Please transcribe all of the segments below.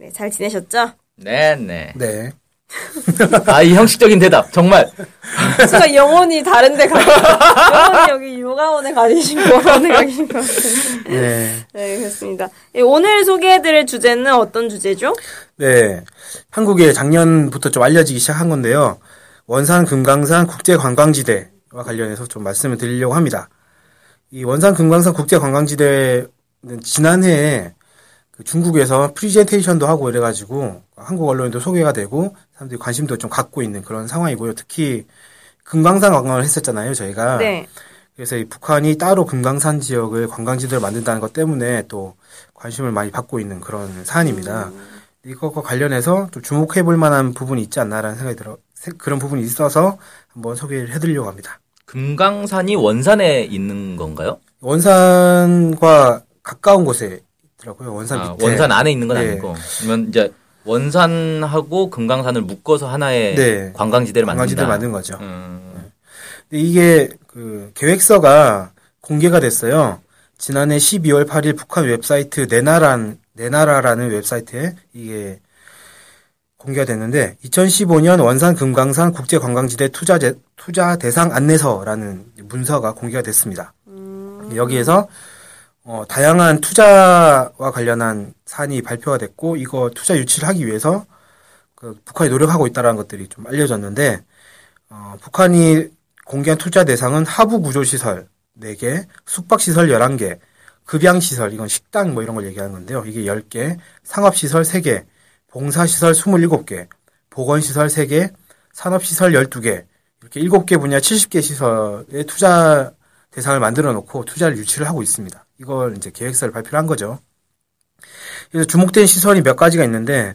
네, 잘 지내셨죠? 네네. 네. 아, 이 형식적인 대답. 정말. 제가 영혼이 다른데 가, 영혼이 여기 요가원에 가신 거 원에 가신 거 같은데. 네. 네, 그렇습니다. 예, 오늘 소개해드릴 주제는 어떤 주제죠? 네. 한국에 작년부터 좀 알려지기 시작한 건데요. 원산 금강산 국제관광지대와 관련해서 좀 말씀을 드리려고 합니다. 이 원산 금강산 국제관광지대는 지난해에 그 중국에서 프리젠테이션도 하고 이래가지고 한국 언론에도 소개가 되고 사람들이 관심도 좀 갖고 있는 그런 상황이고요. 특히 금강산 관광을 했었잖아요, 저희가. 네. 그래서 이 북한이 따로 금강산 지역을 관광지대로 만든다는 것 때문에 또 관심을 많이 받고 있는 그런 사안입니다. 이것과 관련해서 좀 주목해 볼 만한 부분이 있지 않나라는 생각이 들어, 세- 그런 부분이 있어서 한번 소개를 해드리려고 합니다. 금강산이 원산에 있는 건가요? 원산과 가까운 곳에 있더라고요. 원산 아, 밑에. 원산 안에 있는 건 네. 아니고. 그러면 이제 원산하고 금강산을 묶어서 하나의 네. 관광지대를 만든다. 관광지대를 만든 거죠. 음, 근데 이게 그 계획서가 공개가 됐어요. 지난해 12월 8일 북한 웹사이트 내나란 내나라라는 웹사이트에 이게 공개가 됐는데 2015년 원산 금강산 국제 관광지대 투자 제- 투자 대상 안내서라는 문서가 공개가 됐습니다. 여기에서 어, 다양한 투자와 관련한 사안이 발표가 됐고 이거 투자 유치를 하기 위해서 그 북한이 노력하고 있다는 것들이 좀 알려졌는데 어, 북한이 공개한 투자 대상은 하부 구조 시설 4개, 숙박 시설 11개, 급양 시설 이건 식당 뭐 이런 걸 얘기하는 건데요. 이게 10개, 상업 시설 3개, 봉사 시설 27개, 보건 시설 3개, 산업 시설 12개. 이렇게 7개 분야 70개 시설에 투자 대상을 만들어 놓고 투자를 유치를 하고 있습니다. 이걸 이제 계획서를 발표를 한 거죠. 그래서 주목된 시설이 몇 가지가 있는데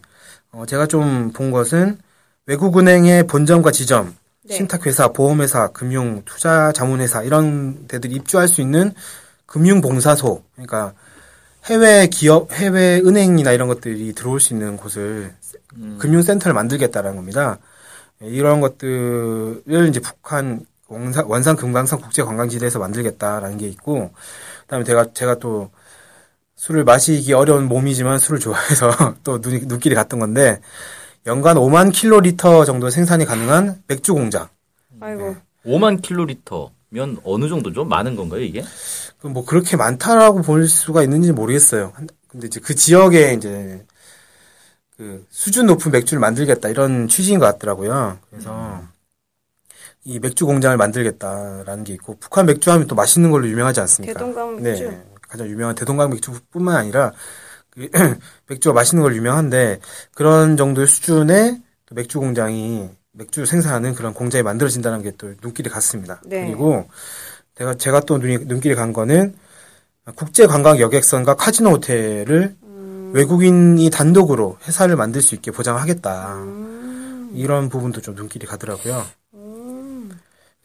어, 제가 좀 본 것은 외국은행의 본점과 지점, 네. 신탁회사, 보험회사, 금융, 투자 자문회사 이런 데들이 입주할 수 있는 금융봉사소, 그러니까 해외 기업, 해외 은행이나 이런 것들이 들어올 수 있는 곳을 금융센터를 만들겠다라는 겁니다. 예, 이런 것들을 이제 북한 원산, 원산 금강산 국제관광지대에서 만들겠다라는 게 있고, 그다음에 제가 제가 또 술을 마시기 어려운 몸이지만 술을 좋아해서 또 눈이, 눈길이 갔던 건데 연간 5만 킬로리터 정도 생산이 가능한 맥주 공장. 아이고. 5만 킬로리터면 어느 정도죠? 많은 건가요, 이게? 그뭐 그렇게 많다라고 볼 수가 있는지 모르겠어요. 한- 근데 이제 그 지역에 이제 그 수준 높은 맥주를 만들겠다 이런 취지인 것 같더라고요. 그래서 이 맥주 공장을 만들겠다라는 게 있고 북한 맥주 하면 또 맛있는 걸로 유명하지 않습니까? 대동강 맥주. 네, 가장 유명한 대동강 맥주뿐만 아니라 그 맥주가 맛있는 걸로 유명한데 그런 정도의 수준의 또 맥주 공장이 맥주 생산하는 그런 공장이 만들어진다는 게 또 눈길이 갔습니다. 네. 그리고 제가 제가 또 눈이, 눈길이 간 거는 국제 관광 여객선과 카지노 호텔을 외국인이 단독으로 회사를 만들 수 있게 보장하겠다. 이런 부분도 좀 눈길이 가더라고요.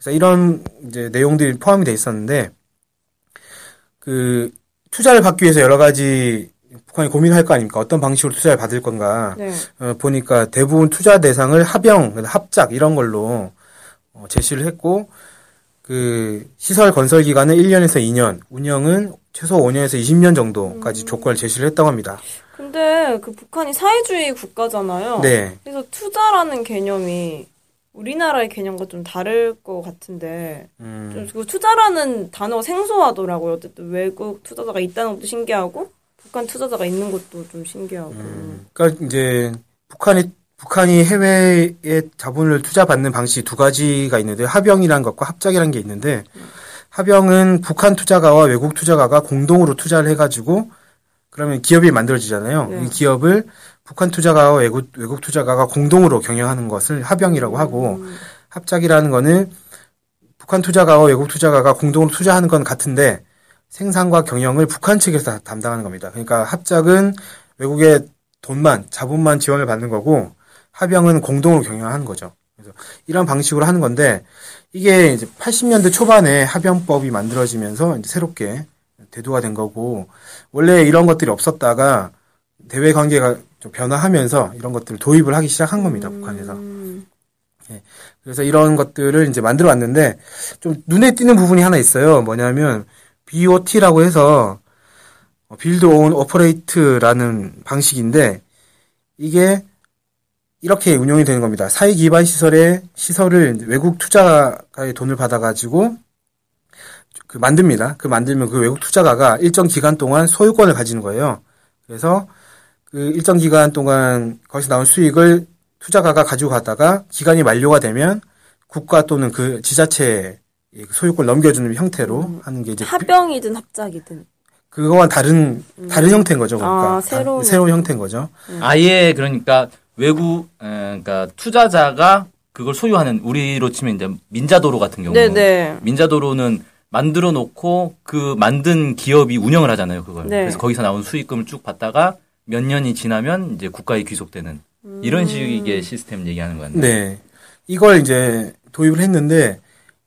그래서 이런 이제 내용들이 포함이 돼 있었는데 그 투자를 받기 위해서 여러 가지 북한이 고민할 거 아닙니까? 어떤 방식으로 투자를 받을 건가? 네. 어, 보니까 대부분 투자 대상을 합영, 합작 이런 걸로 어, 제시를 했고 그 시설 건설 기간은 1년에서 2년, 운영은 최소 5년에서 20년 정도까지 조건을 제시를 했다고 합니다. 근데 그 북한이 사회주의 국가잖아요. 네. 그래서 투자라는 개념이 우리나라의 개념과 좀 다를 것 같은데 음, 좀그 투자라는 단어가 생소하더라고요. 어쨌든 외국 투자자가 있다는 것도 신기하고 북한 투자자가 있는 것도 좀 신기하고. 그러니까 이제 북한이 북한이 해외에 자본을 투자받는 방식이 두 가지가 있는데 합영이라는 것과 합작이라는 게 있는데 합영은 북한 투자가와 외국 투자가가 공동으로 투자를 해가지고 그러면 기업이 만들어지잖아요. 네. 이 기업을 북한 투자가와 외국 외국 투자가가 공동으로 경영하는 것을 합영이라고 하고 합작이라는 거는 북한 투자가와 외국 투자가가 공동으로 투자하는 건 같은데 생산과 경영을 북한 측에서 담당하는 겁니다. 그러니까 합작은 외국의 돈만 자본만 지원을 받는 거고 합병은 공동으로 경영하는 거죠. 그래서 이런 방식으로 하는 건데 이게 이제 80년대 초반에 합병법이 만들어지면서 이제 새롭게 대두가 된 거고 원래 이런 것들이 없었다가 대외 관계가 좀 변화하면서 이런 것들을 도입을 하기 시작한 겁니다 북한에서. 음, 그래서 이런 것들을 이제 만들어 왔는데 좀 눈에 띄는 부분이 하나 있어요. 뭐냐면 BOT라고 해서 build own operate라는 방식인데 이게 이렇게 운영이 되는 겁니다. 사회 기반 시설에 시설을 외국 투자가의 돈을 받아가지고 그 만듭니다. 그 만들면 그 외국 투자가가 일정 기간 동안 소유권을 가지는 거예요. 그래서 그 일정 기간 동안 거기서 나온 수익을 투자가가 가지고 갔다가 기간이 만료가 되면 국가 또는 그 지자체에 그 소유권을 넘겨주는 형태로 하는 게 이제 합병이든 합작이든. 그거와 다른 다른 형태인 거죠. 그러니까 아, 새로운 다- 새로운 형태인 거죠. 아예 그러니까 외국 에, 그러니까 투자자가 그걸 소유하는 우리로 치면 이제 민자도로 같은 경우 네네. 민자도로는 만들어 놓고 그 만든 기업이 운영을 하잖아요 그걸 네. 그래서 거기서 나온 수익금을 쭉 받다가 몇 년이 지나면 이제 국가에 귀속되는 이런 식의 시스템 얘기하는 거였네 네. 이걸 이제 도입을 했는데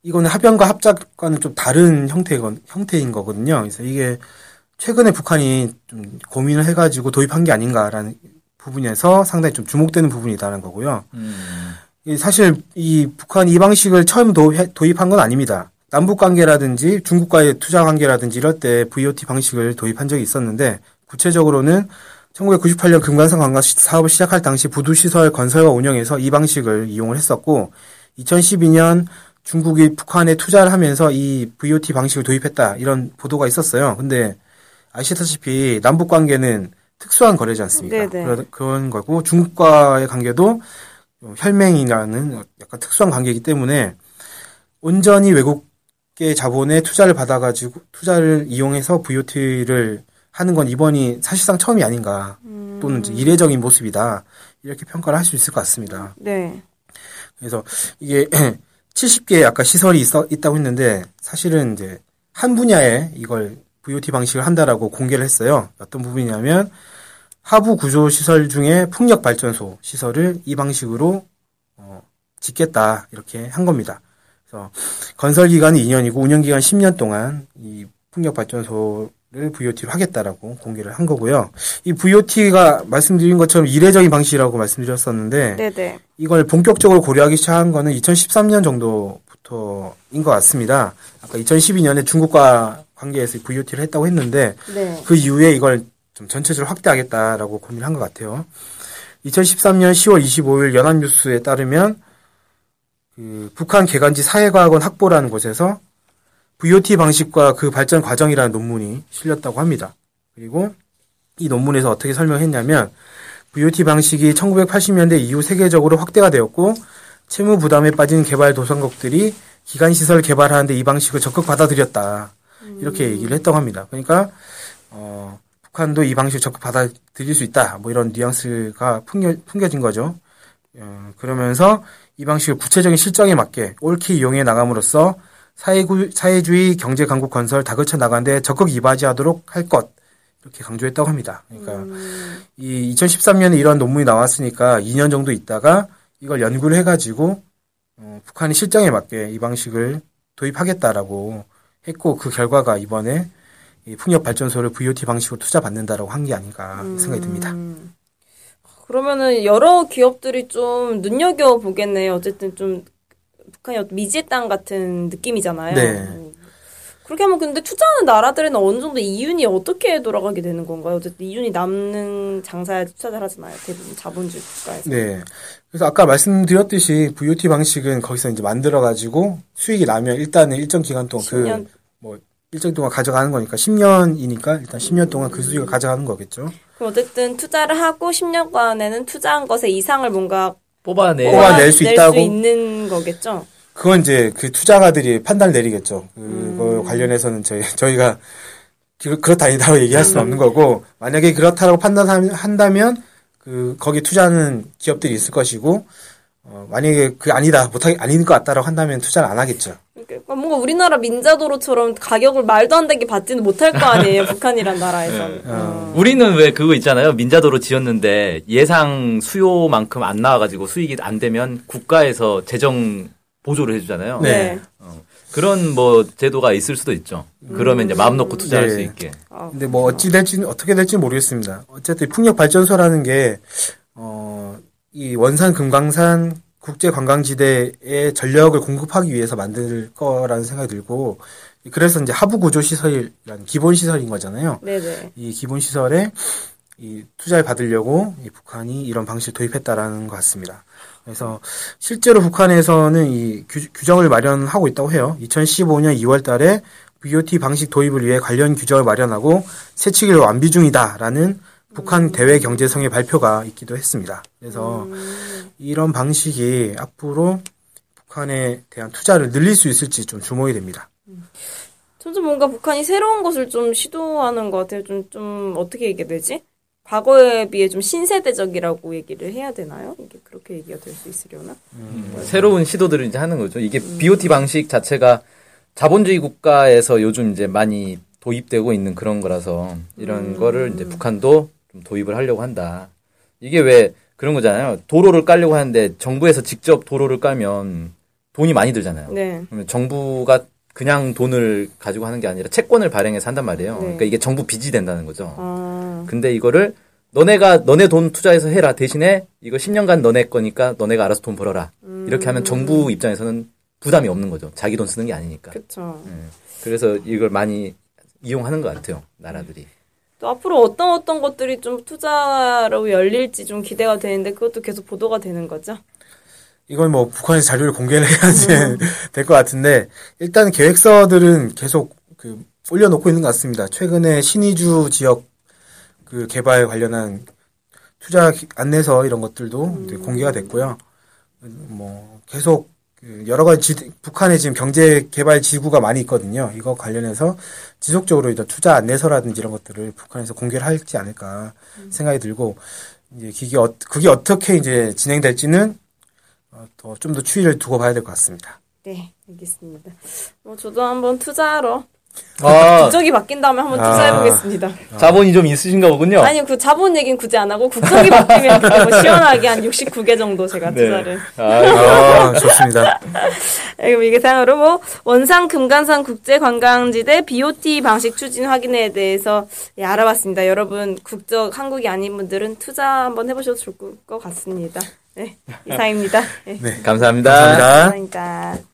이거는 합병과 합작과는 좀 다른 형태건 형태인 거거든요. 그래서 이게 최근에 북한이 좀 고민을 해가지고 도입한 게 아닌가라는 부분에서 상당히 좀 주목되는 부분이다는 거고요. 음. 이 사실 이 북한 이 방식을 처음 도입, 도입 한 건 아닙니다. 남북 관계라든지 중국과의 투자 관계라든지 이럴 때 VOT 방식을 도입한 적이 있었는데 구체적으로는 1998년 금관산 관광 시- 사업을 시작할 당시 부두시설 건설과 운영에서 이 방식을 이용을 했었고 2012년 중국이 북한에 투자를 하면서 이 VOT 방식을 도입했다 이런 보도가 있었어요. 근데 아시다시피 남북 관계는 특수한 거래지 않습니까? 네네. 그런, 그런 거고 중국과의 관계도 혈맹이라는 약간 특수한 관계이기 때문에 온전히 외국계 자본의 투자를 받아가지고 투자를 이용해서 VOT를 하는 건 이번이 사실상 처음이 아닌가 또는 이제 이례적인 모습이다 이렇게 평가를 할 수 있을 것 같습니다. 네. 그래서 이게 70개 아까 시설이 있어, 있다고 했는데 사실은 이제 한 분야에 이걸 VOT 방식을 한다라고 공개를 했어요. 어떤 부분이냐면 하부 구조 시설 중에 풍력 발전소 시설을 이 방식으로 어, 짓겠다 이렇게 한 겁니다. 그래서 건설 기간이 2년이고 운영 기간 10년 동안 이 풍력 발전소 를 VOT로 하겠다라고 공개를 한 거고요. 이 VOT가 말씀드린 것처럼 이례적인 방식이라고 말씀드렸었는데 네네. 이걸 본격적으로 고려하기 시작한 거는 2013년 정도부터인 것 같습니다. 아까 2012년에 중국과 관계에서 VOT를 했다고 했는데 네. 그 이후에 이걸 좀 전체적으로 확대하겠다라고 고민을 한 것 같아요. 2013년 10월 25일 연합뉴스에 따르면 그 북한 개간지 사회과학원 학보라는 곳에서 VOT 방식과 그 발전 과정이라는 논문이 실렸다고 합니다. 그리고 이 논문에서 어떻게 설명했냐면 VOT 방식이 1980년대 이후 세계적으로 확대가 되었고 채무 부담에 빠진 개발 도상국들이 기간 시설 개발하는데 이 방식을 적극 받아들였다. 이렇게 얘기를 했다고 합니다. 그러니까 어, 북한도 이 방식을 적극 받아들일 수 있다. 뭐 이런 뉘앙스가 풍겨, 풍겨진 거죠. 어, 그러면서 이 방식을 구체적인 실정에 맞게 옳게 이용해 나감으로써 사회구, 사회주의 경제 강국 건설 다그쳐 나가는데 적극 이바지하도록 할 것. 이렇게 강조했다고 합니다. 그러니까 이 2013년에 이런 논문이 나왔으니까 2년 정도 있다가 이걸 연구를 해가지고 어, 북한이 실정에 맞게 이 방식을 도입하겠다라고 했고 그 결과가 이번에 이 풍력 발전소를 VOT 방식으로 투자 받는다라고 한 게 아닌가 생각이 듭니다. 음. 그러면은 여러 기업들이 좀 눈여겨 보겠네요. 어쨌든 좀 북한이 어떤 미지의 땅 같은 느낌이잖아요. 네. 음. 그렇게 하면 근데 투자하는 나라들은 어느 정도 이윤이 어떻게 돌아가게 되는 건가요? 어쨌든 이윤이 남는 장사에 투자를 하잖아요. 대부분 자본주의 국가에서. 네. 그래서 아까 말씀드렸듯이 VOT 방식은 거기서 이제 만들어가지고 수익이 나면 일단은 일정 기간 동안 10년. 그뭐 일정 동안 가져가는 거니까 10년이니까 일단 10년 동안 그 수익을 가져가는 거겠죠. 그럼 어쨌든 투자를 하고 10년간에는 투자한 것의 이상을 뭔가 뽑아내 뽑아낼 수 있다고? 있는 거겠죠. 그건 이제 그 투자가들이 판단을 내리겠죠. 그거 음. 관련해서는 저희, 저희가 그- 그렇다 아니다라고 얘기할 수는 없는 거고, 만약에 그렇다라고 판단한다면, 그, 거기 투자하는 기업들이 있을 것이고, 어, 만약에 그 아니다 못하 아닌 것 같다라고 한다면 투자를 안 하겠죠. 그러니까 뭔가 우리나라 민자도로처럼 가격을 말도 안 되게 받지는 못할 거 아니에요. 북한이란 나라에서는. 어. 우리는 왜 그거 있잖아요. 민자도로 지었는데 예상 수요만큼 안 나와가지고 수익이 안 되면 국가에서 재정 보조를 해주잖아요. 네. 그런 뭐 제도가 있을 수도 있죠. 그러면 이제 마음 놓고 투자할 네. 수 있게. 아, 근데 뭐 어찌 될지는 어떻게 될지는 모르겠습니다. 어쨌든 풍력 발전소라는 게 어, 이 원산 금강산 국제 관광지대에 전력을 공급하기 위해서 만들 거라는 생각이 들고 그래서 이제 하부 구조 시설이라는 기본 시설인 거잖아요. 네네. 이 기본 시설에 이 투자를 받으려고 이 북한이 이런 방식을 도입했다라는 것 같습니다. 그래서 실제로 북한에서는 이 규, 규정을 마련하고 있다고 해요. 2015년 2월 달에 BOT 방식 도입을 위해 관련 규정을 마련하고 세치기를 완비 중이다라는 북한 대외 경제성의 발표가 있기도 했습니다. 그래서 이런 방식이 앞으로 북한에 대한 투자를 늘릴 수 있을지 좀 주목이 됩니다. 점점 뭔가 북한이 새로운 것을 좀 시도하는 것 같아요. 좀, 좀, 어떻게 얘기해야 되지? 과거에 비해 좀 신세대적이라고 얘기를 해야 되나요? 이게 그렇게 얘기가 될 수 있으려나? 새로운 시도들을 이제 하는 거죠. 이게 BOT 방식 자체가 자본주의 국가에서 요즘 이제 많이 도입되고 있는 그런 거라서 이런 거를 이제 북한도 좀 도입을 하려고 한다. 이게 왜 그런 거잖아요. 도로를 깔려고 하는데 정부에서 직접 도로를 깔면 돈이 많이 들잖아요. 네. 그러면 정부가 그냥 돈을 가지고 하는 게 아니라 채권을 발행해서 한단 말이에요. 네. 그러니까 이게 정부 빚이 된다는 거죠. 아, 근데 이거를 너네가 너네 돈 투자해서 해라 대신에 이거 10년간 너네 거니까 너네가 알아서 돈 벌어라. 이렇게 하면 정부 입장에서는 부담이 없는 거죠. 자기 돈 쓰는 게 아니니까. 그쵸. 그래서 이걸 많이 이용하는 것 같아요. 나라들이. 또 앞으로 어떤 어떤 것들이 좀 투자로 열릴지 좀 기대가 되는데 그것도 계속 보도가 되는 거죠. 이건 뭐 북한에서 자료를 공개를 해야지 될것 같은데 일단 계획서들은 계속 그 올려놓고 있는 것 같습니다. 최근에 신의주 지역 그 개발 관련한 투자 기- 안내서 이런 것들도 이제 공개가 됐고요. 뭐 계속 그 여러 가지 지- 북한에 지금 경제 개발 지구가 많이 있거든요. 이거 관련해서 지속적으로 이제 투자 안내서라든지 이런 것들을 북한에서 공개를 할지 않을까 생각이 들고 이제 그게, 어, 그게 어떻게 이제 진행될지는 더좀더 추이를 두고 봐야 될 것 같습니다. 네, 알겠습니다. 뭐 저도 한번 투자하러 아, 국적이 바뀐 다음에 한번 아. 투자해 보겠습니다. 자본이 좀 있으신가 보군요. 아니 그 자본 얘기는 굳이 안 하고 국적이 바뀌면 뭐 시원하게 한 69개 정도 제가 네. 투자를. 아, 아, 좋습니다. 네, 그럼 이게 상으로 뭐 원산 금강산 국제 관광지대 BOT 방식 추진 확인에 대해서 예, 알아봤습니다. 여러분 국적 한국이 아닌 분들은 투자 한번 해보셔도 좋을 것 같습니다. 네, 이상입니다. 네, 네. 감사합니다. 감사합니다. 감사합니다.